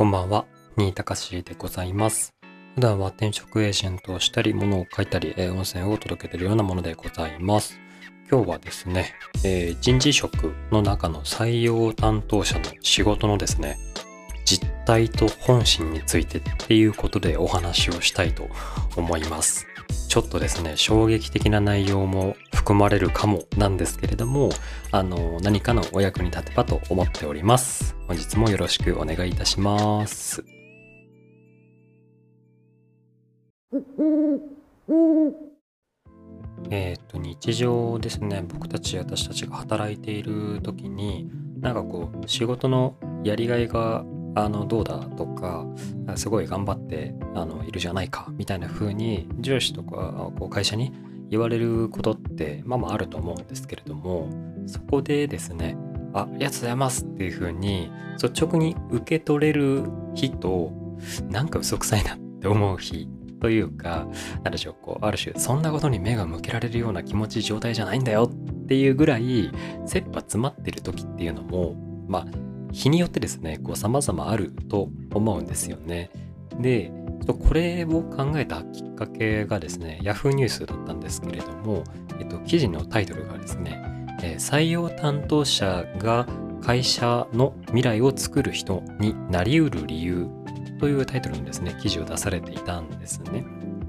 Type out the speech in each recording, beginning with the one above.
こんばんは、新高しでございます。普段は転職エージェントをしたり、物を書いたり、えー音声を届けているようなものでございます。今日はですね、えー人事職の中の採用担当者の仕事のですね、実態と本心についてっていうことでお話をしたいと思います。ちょっとですね、衝撃的な内容も含まれるかもなんですけれども、あの、何かのお役に立てばと思っております。本日もよろしくお願いいたします。えっ、と、日常ですね、僕たち、私たちが働いている時に、なんかこう、仕事のやりがいが、あの、どうだとか、すごい頑張って、あの、いるじゃないか、みたいな風に、上司とか、こう、会社に言われることって、まあまああると思うんですけれども、そこでですね、あ、ありがとうございますっていう風に、率直に受け取れる日と、なんか嘘くさいなって思う日というか、なんでしょう、こう、ある種、そんなことに目が向けられるような気持ち状態じゃないんだよっていうぐらい、切羽詰まってる時っていうのも、まあ、日によってですね、こう、様々あると思うんですよね。で、これを考えたきっかけがですね、Yahoo ニュースだったんですけれども、えっと、記事のタイトルがですね、えー採用担当者が会社の未来を作る人になりうる理由というタイトルのですね、記事を出されていたんですね。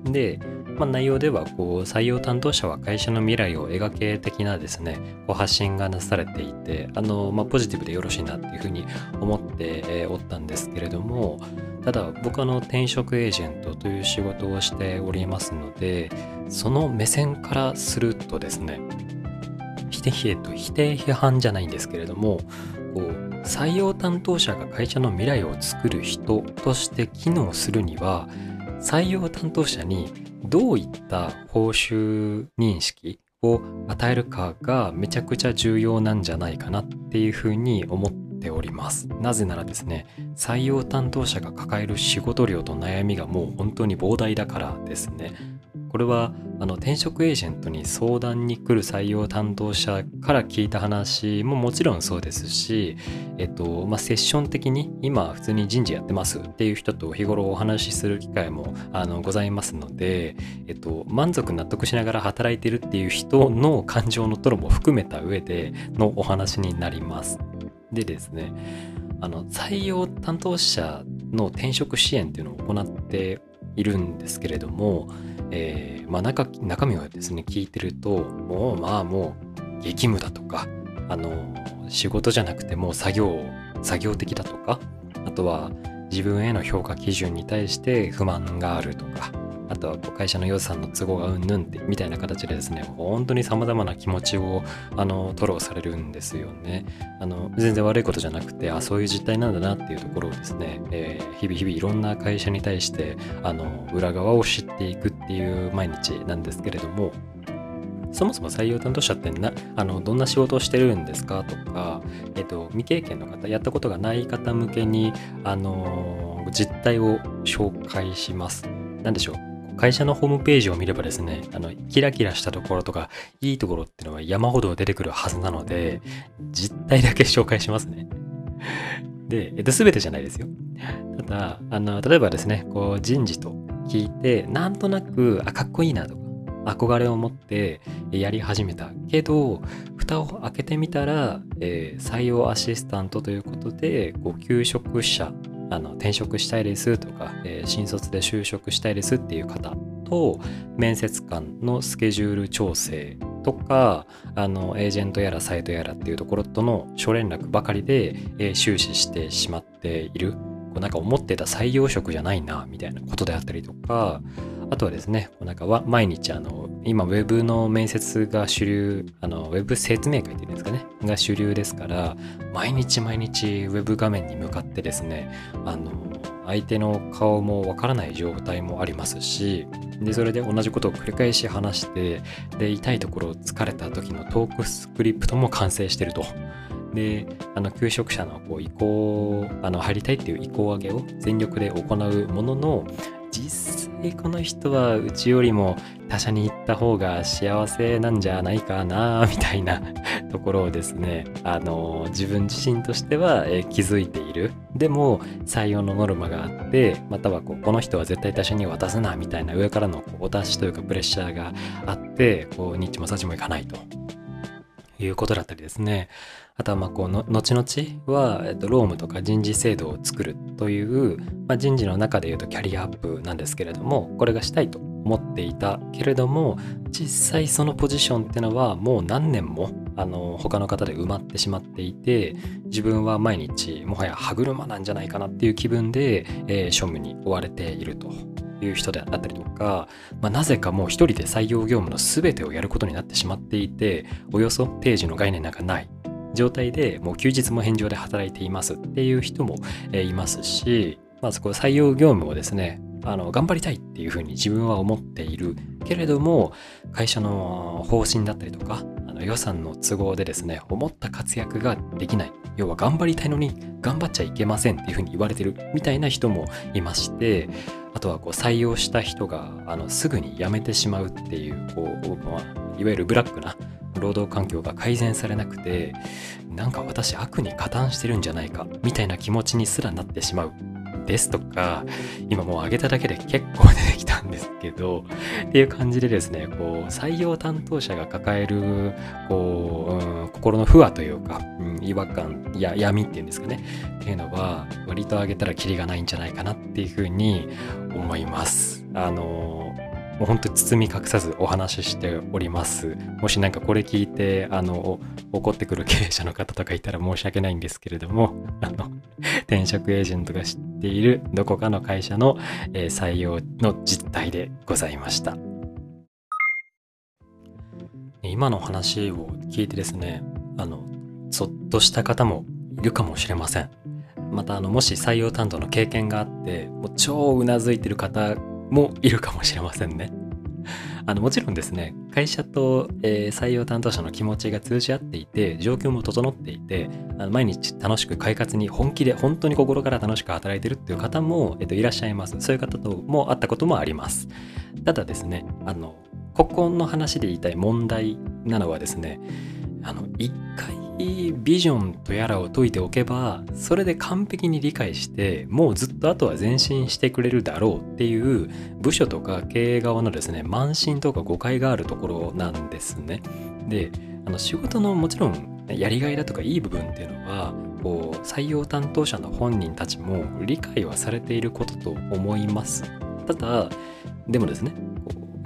で、まあ、内容ではこう採用担当者は会社の未来を描け的なですねこう発信がなされていてあの、まあ、ポジティブでよろしいなっていうふうに思っておったんですけれどもただ僕はあの転職エージェントという仕事をしておりますのでその目線からするとですね否定否定否定批判じゃないんですけれどもこう採用担当者が会社の未来を作る人として機能するには採用担当者にどういった報酬認識を与えるかがめちゃくちゃ重要なんじゃないかなっていうふうに思っております。なぜならですね、採用担当者が抱える仕事量と悩みがもう本当に膨大だからですね。これはあの転職エージェントに相談に来る採用担当者から聞いた話ももちろんそうですし、えっとまあ、セッション的に今普通に人事やってますっていう人と日頃お話しする機会もあのございますので、えっと、満足納得しながら働いてるっていう人の感情のトロも含めた上でのお話になります。でですねあの採用担当者の転職支援っていうのを行っているんですけれども、えーまあ、中中身をですね聞いてるともうまあもう激務だとかあの仕事じゃなくてもう作業作業的だとかあとは自分への評価基準に対して不満があるとかあとはこう会社の予算の都合がうんぬんってみたいな形でですね本当に様々な気持ちをあの吐露されるんですよねあの全然悪いことじゃなくてあそういう実態なんだなっていうところをですね、えー日々日々いろんな会社に対してあの裏側を知っていくっていう毎日なんですけれどもそもそも採用担当者ってなあのどんな仕事をしてるんですかとか、えっと、未経験の方やったことがない方向けにあの実態を紹介します。なんでしょう？会社のホームページを見ればですねあのキラキラしたところとかいいところっていうのは山ほど出てくるはずなので実態だけ紹介しますね。で、えっと、全てじゃないですよ。ただ、あの、例えばですね、こう、人事と聞いて、なんとなく、あ、かっこいいなとか、憧れを持ってやり始めたけど、蓋を開けてみたら、えー採用アシスタントということで、こう、求職者、あの、転職したいですとか、えー新卒で就職したいですっていう方と、面接官のスケジュール調整とか、あの、エージェントやらサイトやらっていうところとの諸連絡ばかりで、えー終始してしまっている。こうなんか思ってた採用職じゃないな、みたいなことであったりとか、あとはですね、こうなんかは毎日あの、今ウェブの面接が主流、あの、ウェブ説明会っていうんですかね、が主流ですから、毎日毎日ウェブ画面に向かってですね、あの、相手の顔もわからない状態もありますし、で、それで同じことを繰り返し話して、で、痛いところを疲れた時のトークスクリプトも完成してると。で、あの、求職者のこう意向、あの、入りたいっていう意向上げを全力で行うものの、実対この人はうちよりも他社に行った方が幸せなんじゃないかなみたいな ところをですねあの自分自身としては、え気づいている。でも採用のノルマがあってまたはこうこの人は絶対他社に渡すなみたいな上からのこうお達しというかプレッシャーがあってこうニッチもサチもいかないと。いうことだったりですね。あとはまあこうの後々は、えっと、ロームとか人事制度を作るという、まあ、人事の中でいうとキャリアアップなんですけれどもこれがしたいと思っていたけれども実際そのポジションっていうのはもう何年もあの他の方で埋まってしまっていて自分は毎日もはや歯車なんじゃないかなっていう気分で、えー、庶務に追われていると。いう人であったりとか、まあ、なぜかもう一人で採用業務の全てをやることになってしまっていておよそ定時の概念なんかない。状態でもう休日も返上で働いていますっていう人も、いますし、まあ、そこ採用業務をですねあの頑張りたいっていうふうに自分は思っているけれども会社の方針だったりとかあの予算の都合でですね思った活躍ができない。要は頑張りたいのに頑張っちゃいけませんっていうふうに言われてるみたいな人もいましてあとはこう採用した人があのすぐに辞めてしまうっていうこう、まあ、いわゆるブラックな労働環境が改善されなくてなんか私悪に加担してるんじゃないかみたいな気持ちにすらなってしまう。ですとか今もう上げただけで結構出てきたんですけどっていう感じでですねこう採用担当者が抱えるこう、うん、心の不和というか、うん、違和感や闇っていうんですかねっていうのは割と上げたらキリがないんじゃないかなっていうふうに思います。あのもう本当に包み隠さずお話ししております。もしなんかこれ聞いて、あの、怒ってくる経営者の方とかいたら申し訳ないんですけれども、あの、転職エージェントが知っているどこかの会社の、えー、採用の実態でございました。今の話を聞いてですね、あの、そっとした方もいるかもしれません。またあのもし採用担当の経験があってもう超うなずいてる方もいるかもしれませんね。あのもちろんですね会社と、えー、採用担当者の気持ちが通じ合っていて状況も整っていてあの毎日楽しく快活に本気で本当に心から楽しく働いてるっていう方も、えっと、いらっしゃいますそういう方とも会ったこともありますただですねあのここの話で言いたい問題なのはですねあの一回ビジョンとやらを解いておけばそれで完璧に理解してもうずっとあとは前進してくれるだろうっていう部署とか経営側のですね慢心とか誤解があるところなんですね。であの仕事のもちろんやりがいだとかいい部分っていうのはこう採用担当者の本人たちも理解はされていることと思います。ただでもですね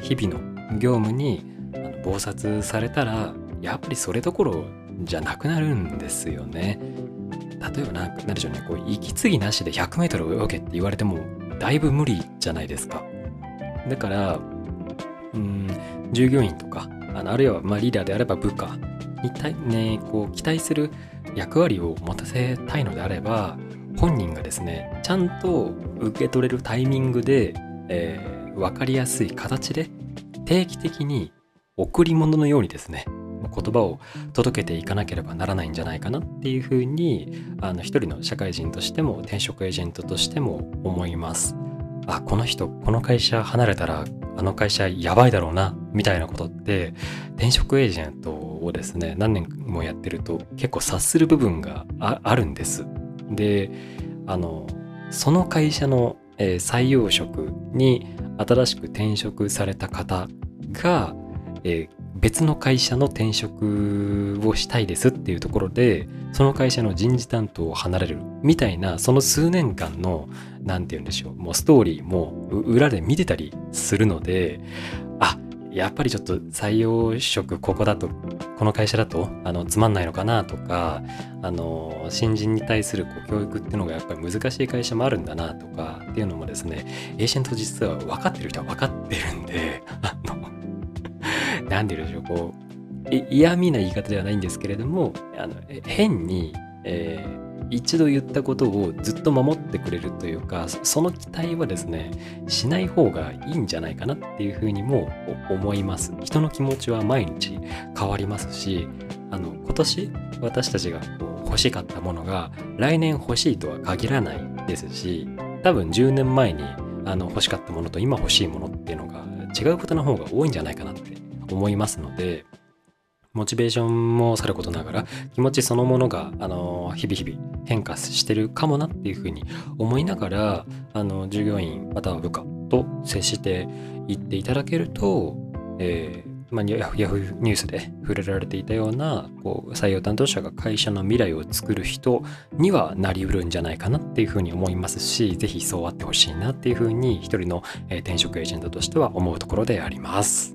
日々の業務にあの忙殺されたらやっぱりそれどころじゃなくなるんですよね。例えばなんでしょうね、こう息継ぎなしで 100m 泳げって言われてもだいぶ無理じゃないですか。だから、うん、従業員とか、あのあるいはまリーダーであれば部下に対、ね、こう期待する役割を持たせたいのであれば、本人がですね、ちゃんと受け取れるタイミングで、えー、分かりやすい形で定期的に贈り物のようにですね、言葉を届けていかなければならないんじゃないかなっていうふうにあの一人の社会人としても転職エージェントとしても思います。あこの人この会社離れたらあの会社やばいだろうなみたいなことって転職エージェントをですね何年もやってると結構察する部分があるんです。であのその会社の、えー、採用職に新しく転職された方が、えー、別の会社の転職をしたいですっていうところでその会社の人事担当を離れるみたいなその数年間の何て言うんでしょうもうストーリーも裏で見てたりするのであやっぱりちょっと採用職ここだとこの会社だとあのつまんないのかなとかあの新人に対するこう教育っていうのがやっぱり難しい会社もあるんだなとかっていうのもですねエージェント実は分かってる人は分かってるんで あの何て言うんでしょう、こう、嫌味な言い方ではないんですけれども、あの変に、えー、一度言ったことをずっと守ってくれるというか、その期待はですね、しない方がいいんじゃないかなっていうふうにも思います。人の気持ちは毎日変わりますし、あの、今年私たちが欲しかったものが来年欲しいとは限らないですし、多分10年前にあの欲しかったものと今欲しいものっていうのが違うことの方が多いんじゃないかなって思いますのでモチベーションもさることながら気持ちそのものがあの日々日々変化してるかもなっていうふうに思いながらあの従業員または部下と接していっていただけると、えーまあ、ヤフーニュースで触れられていたようなこう採用担当者が会社の未来を作る人にはなりうるんじゃないかなっていうふうに思いますしぜひそうあってほしいなっていうふうに一人の転職エージェントとしては思うところであります。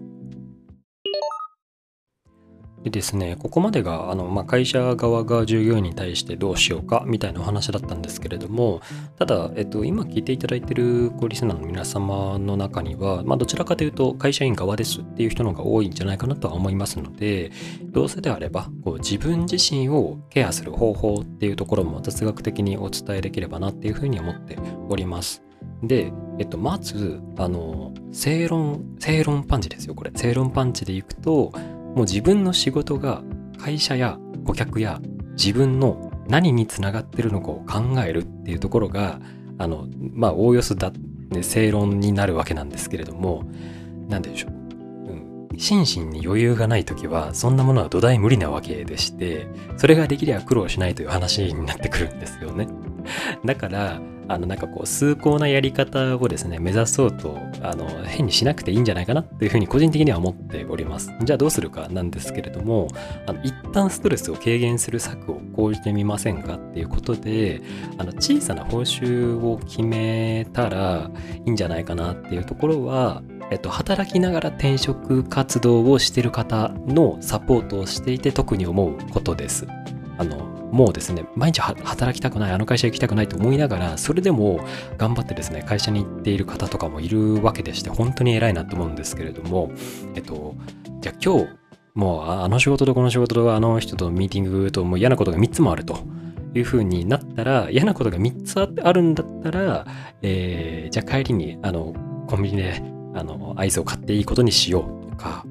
でですね、ここまでがあの、まあ、会社側が従業員に対してどうしようかみたいなお話だったんですけれども、ただ、えっと、今聞いていただいているこうリスナーの皆様の中には、まあ、どちらかというと会社員側ですっていう人の方が多いんじゃないかなとは思いますので、どうせであればこう自分自身をケアする方法っていうところも雑学的にお伝えできればなっていうふうに思っております。で、えっと、まず、あの、正論、正論パンチですよ、これ。正論パンチでいくと、もう自分の仕事が会社や顧客や自分の何につながってるのかを考えるっていうところがあのまあおおよそだ、ね、正論になるわけなんですけれども何でしょう、うん、心身に余裕がない時はそんなものは土台無理なわけでしてそれができれば苦労しないという話になってくるんですよね。だからあのなんかこう崇高なやり方をですね目指そうとあの変にしなくていいんじゃないかなっていうふうに個人的には思っておりますじゃあどうするかなんですけれどもあの一旦ストレスを軽減する策を講じてみませんかっていうことであの小さな報酬を決めたらいいんじゃないかなっていうところはえっと、働きながら転職活動をしてる方のサポートをしていて特に思うことです。あのもうですね、毎日働きたくない、あの会社行きたくないと思いながら、それでも頑張ってですね、会社に行っている方とかもいるわけでして、本当に偉いなと思うんですけれども、えっと、じゃあ今日、もうあの仕事とこの仕事とあの人とミーティングともう嫌なことが3つもあるというふうになったら、嫌なことが3つあるんだったら、えー、じゃあ帰りにあのコンビニであのアイスを買っていいことにしようとか、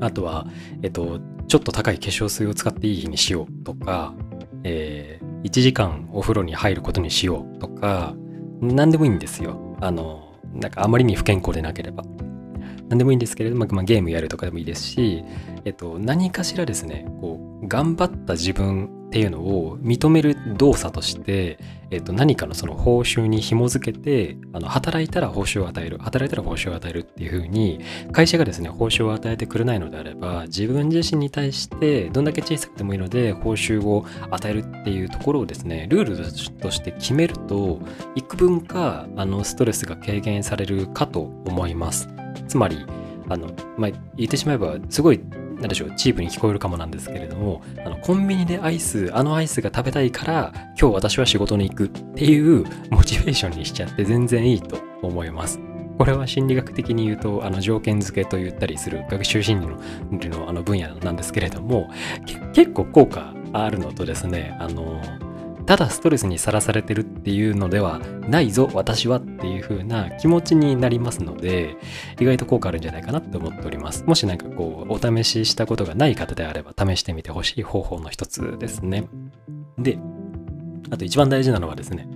あとは、えっと、ちょっと高い化粧水を使っていい日にしようとか、えー、1時間お風呂に入ることにしようとか、何でもいいんですよ。あの、なんかあまりに不健康でなければ。何でもいいんですけれども、まあ、ゲームやるとかでもいいですし、えっと、何かしらですね、こう、頑張った自分っていうのを認める動作として、えっと、何かのその報酬に紐づけてあの働いたら報酬を与える働いたら報酬を与えるっていうふうに会社がですね報酬を与えてくれないのであれば自分自身に対してどんだけ小さくてもいいので報酬を与えるっていうところをですねルールとして決めると幾分かあのストレスが軽減されるかと思います。つまりあの、まあ、言ってしまえばすごい何でしょう、チープに聞こえるかもなんですけれども、あのコンビニでアイス、あのアイスが食べたいから、今日私は仕事に行くっていうモチベーションにしちゃって全然いいと思います。これは心理学的に言うと、あの条件付けと言ったりする学習心理のあの分野なんですけれども、結構効果あるのとですね、あの、ただストレスにさらされてるっていうのではないぞ私はっていう風な気持ちになりますので意外と効果あるんじゃないかなって思っております。もしなんかこうお試ししたことがない方であれば試してみてほしい方法の一つですね。であと一番大事なのはですね、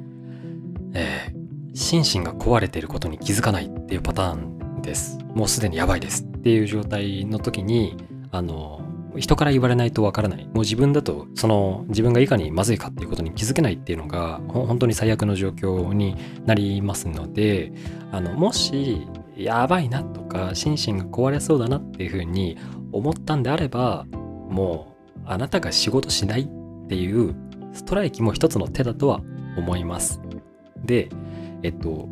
えー、心身が壊れていることに気づかないっていうパターンです。もうすでにやばいですっていう状態の時にあの人から言われないとわからない。もう自分だと、その自分がいかにまずいかっていうことに気づけないっていうのが、本当に最悪の状況になりますので、あの、もし、やばいなとか、心身が壊れそうだなっていうふうに思ったんであれば、もう、あなたが仕事しないっていうストライキも一つの手だとは思います。で、えっと、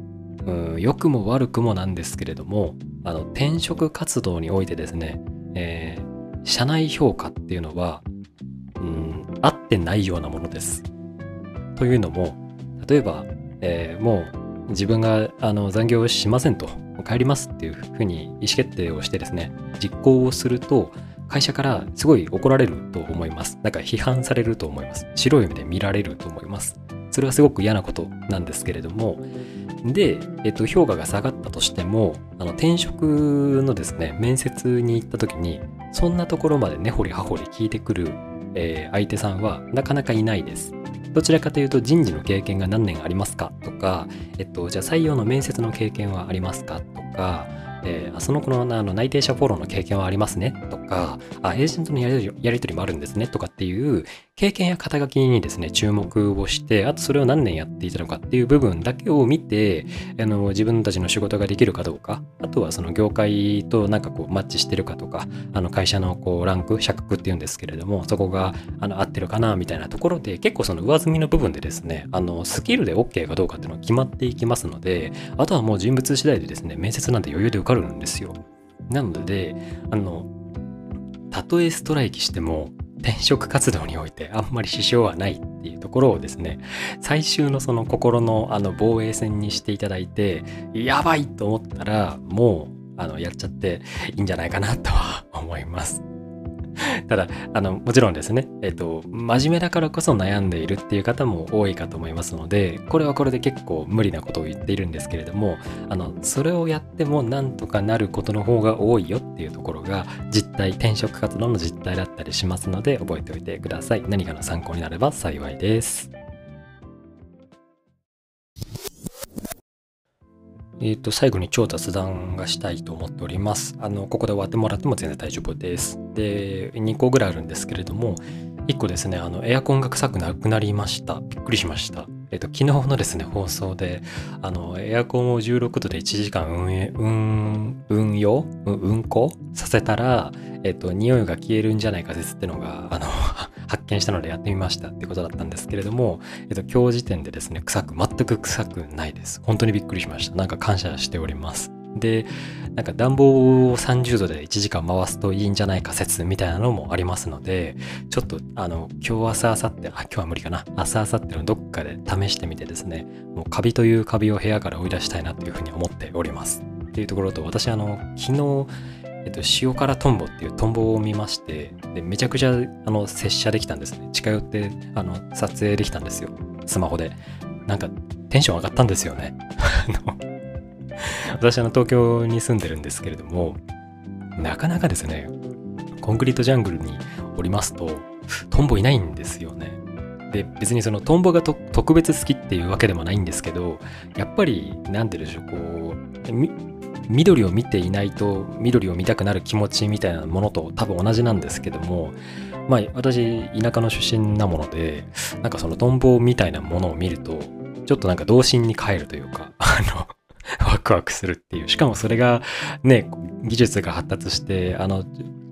うん、良くも悪くもなんですけれども、あの、転職活動においてですね、えー社内評価っていうのは、うん、合ってないようなものです。というのも、例えば、えー、もう自分があの残業しませんと、帰りますっていうふうに意思決定をしてですね、実行をすると、会社からすごい怒られると思います。なんか批判されると思います。白い目で見られると思います。それはすごく嫌なことなんですけれども、で、えっと、評価が下がったとしても、あの転職のですね、面接に行った時に、そんなところまで根掘り葉掘り聞いてくる、えー、相手さんはなかなかいないです。どちらかというと人事の経験が何年ありますか？とか、えっと、じゃあ採用の面接の経験はありますか？とか、えー、その子のあの内定者フォローの経験はありますね？とか、あ、エージェントのやりやり取りもあるんですね？とかっていう経験や肩書きにですね、注目をして、あとそれを何年やっていたのかっていう部分だけを見て、あの自分たちの仕事ができるかどうか、あとはその業界となんかこうマッチしてるかとか、あの会社のこうランク、社格っていうんですけれども、そこがあの合ってるかなみたいなところで、結構その上積みの部分でですね、あのスキルで OK かどうかっていうのが決まっていきますので、あとはもう人物次第でですね、面接なんて余裕で受かるんですよ。なので、あの、たとえストライキしても、転職活動においてあんまり支障はないっていうところをですね、最終のその心のあの防衛戦にしていただいて、やばいと思ったら、もう、あの、やっちゃっていいんじゃないかなとは思います。ただ、あの、もちろんですね、えっと、真面目だからこそ悩んでいるっていう方も多いかと思いますので、これはこれで結構無理なことを言っているんですけれども、あの、それをやってもなんとかなることの方が多いよっていうところが、実態、転職活動の実態だったりしますので、覚えておいてください。何かの参考になれば幸いです。えっ、ー、と、最後に超雑談がしたいと思っております。あの、ここで終わってもらっても全然大丈夫です。で、2個ぐらいあるんですけれども、1個ですね、あの、エアコンが臭くなくなりました。びっくりしました。えっ、ー、と、昨日のですね、放送で、あの、エアコンを16度で1時間運営、運、運用運行させたら、えっ、ー、と、匂いが消えるんじゃないか説ってのが、あの、発見したのでやってみましたってことだったんですけれども、えっと、今日時点でですね、臭く、全く臭くないです。本当にびっくりしました。なんか感謝しております。で、なんか暖房を30度で1時間回すといいんじゃないか説みたいなのもありますので、ちょっとあの、今日朝明後日、あ、今日は無理かな。朝明後日のどっかで試してみてですね、もうカビというカビを部屋から追い出したいなというふうに思っております。っていうところと、私あの、昨日、えっと、塩辛トンボっていうトンボを見まして、で、めちゃくちゃ、あの、接写できたんですね。近寄って、あの、撮影できたんですよ。スマホで。なんか、テンション上がったんですよね。私、あの、東京に住んでるんですけれども、なかなかですね、コンクリートジャングルにおりますと、トンボいないんですよね。で、別にそのトンボが特別好きっていうわけでもないんですけど、やっぱり、なんて言うんでしょう、こう、緑を見ていないと緑を見たくなる気持ちみたいなものと多分同じなんですけどもまあ私田舎の出身なものでなんかそのトンボみたいなものを見るとちょっとなんか童心に帰るというか あのワクワクするっていう。しかもそれがね技術が発達してあの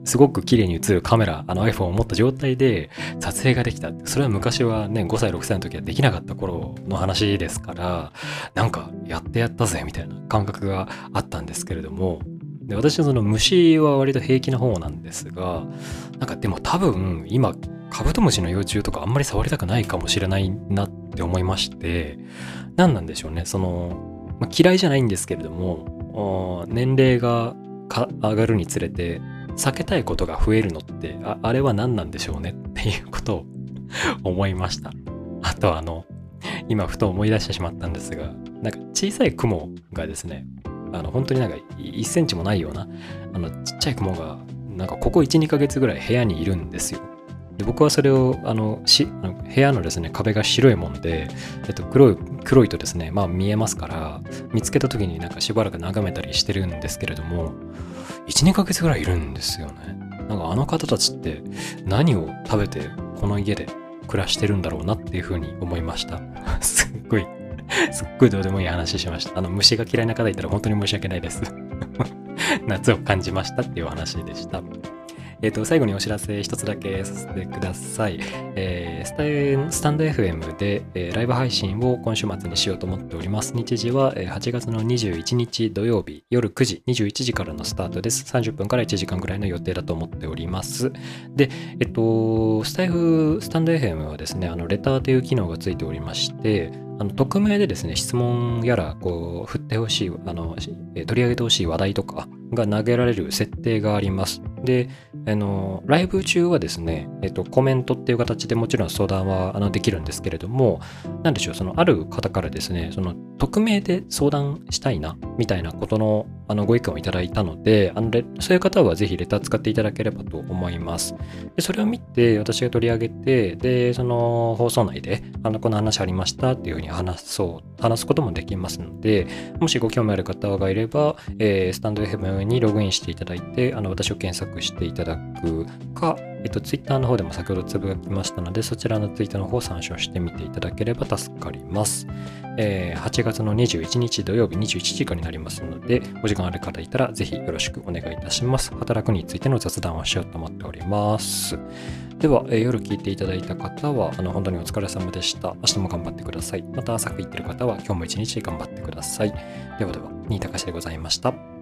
すごく綺麗に映るカメラ、あの iPhone を持った状態で撮影ができた。それは昔はね、5歳、6歳の時はできなかった頃の話ですから、なんかやってやったぜみたいな感覚があったんですけれども、で私はその虫は割と平気な方なんですが、なんかでも多分今、カブトムシの幼虫とかあんまり触りたくないかもしれないなって思いまして、何なんでしょうね。その、まあ、嫌いじゃないんですけれども、年齢が上がるにつれて、避けたいことが増えるのってああれは何なんでしょうねっていうことを思いました。あとあの今ふと思い出してしまったんですがなんか小さい雲がですねあの本当になんか1センチもないようなあのちっちゃい雲がなんかここ12ヶ月ぐらい部屋にいるんですよ。で僕はそれをあのし部屋のですね壁が白いもんで、えっと、黒い黒いとですねまあ見えますから見つけた時になんかしばらく眺めたりしてるんですけれども1、2ヶ月ぐらいいるんですよね。なんかあの方たちって何を食べてこの家で暮らしてるんだろうなっていうふうに思いました。すっごい、すっごいどうでもいい話しました。あの虫が嫌いな方いたら本当に申し訳ないです。夏を感じましたっていう話でした。えっ、ー、と、最後にお知らせ一つだけさせてください。えー、スタンド FM で、えー、ライブ配信を今週末にしようと思っております。日時は、えー、8月の21日土曜日夜9時、21時からのスタートです。30分から1時間ぐらいの予定だと思っております。で、えっと、スタイフ、スタンド FM はですね、あの、レターという機能がついておりまして、あの匿名でですね、質問やら、こう、振ってほしい、あの、取り上げてほしい話題とかが投げられる設定があります。で、あの、ライブ中はですね、えっと、コメントっていう形でもちろん相談はあのできるんですけれども、何でしょう、その、ある方からですね、その、匿名で相談したいな、みたいなことのあのご意見をいただいたので、あのそういう方はぜひレター使っていただければと思います。でそれを見て、私が取り上げて、で、その放送内で、あのこの話ありましたっていうふうに話そう、話すこともできますので、もしご興味ある方がいれば、えー、スタンド FM にログインしていただいて、あの私を検索していただくか、えっと、ツイッターの方でも先ほどつぶやきましたので、そちらのツイッターの方を参照してみていただければ助かります。えー、8月の21日土曜日21時からになりますので、お時間ある方いたらぜひよろしくお願いいたします。働くについての雑談をしようと思っております。では、えー、夜聞いていただいた方は、あの本当にお疲れ様でした。明日も頑張ってください。また朝食行ってる方は今日も一日頑張ってください。ではでは、新高しでございました。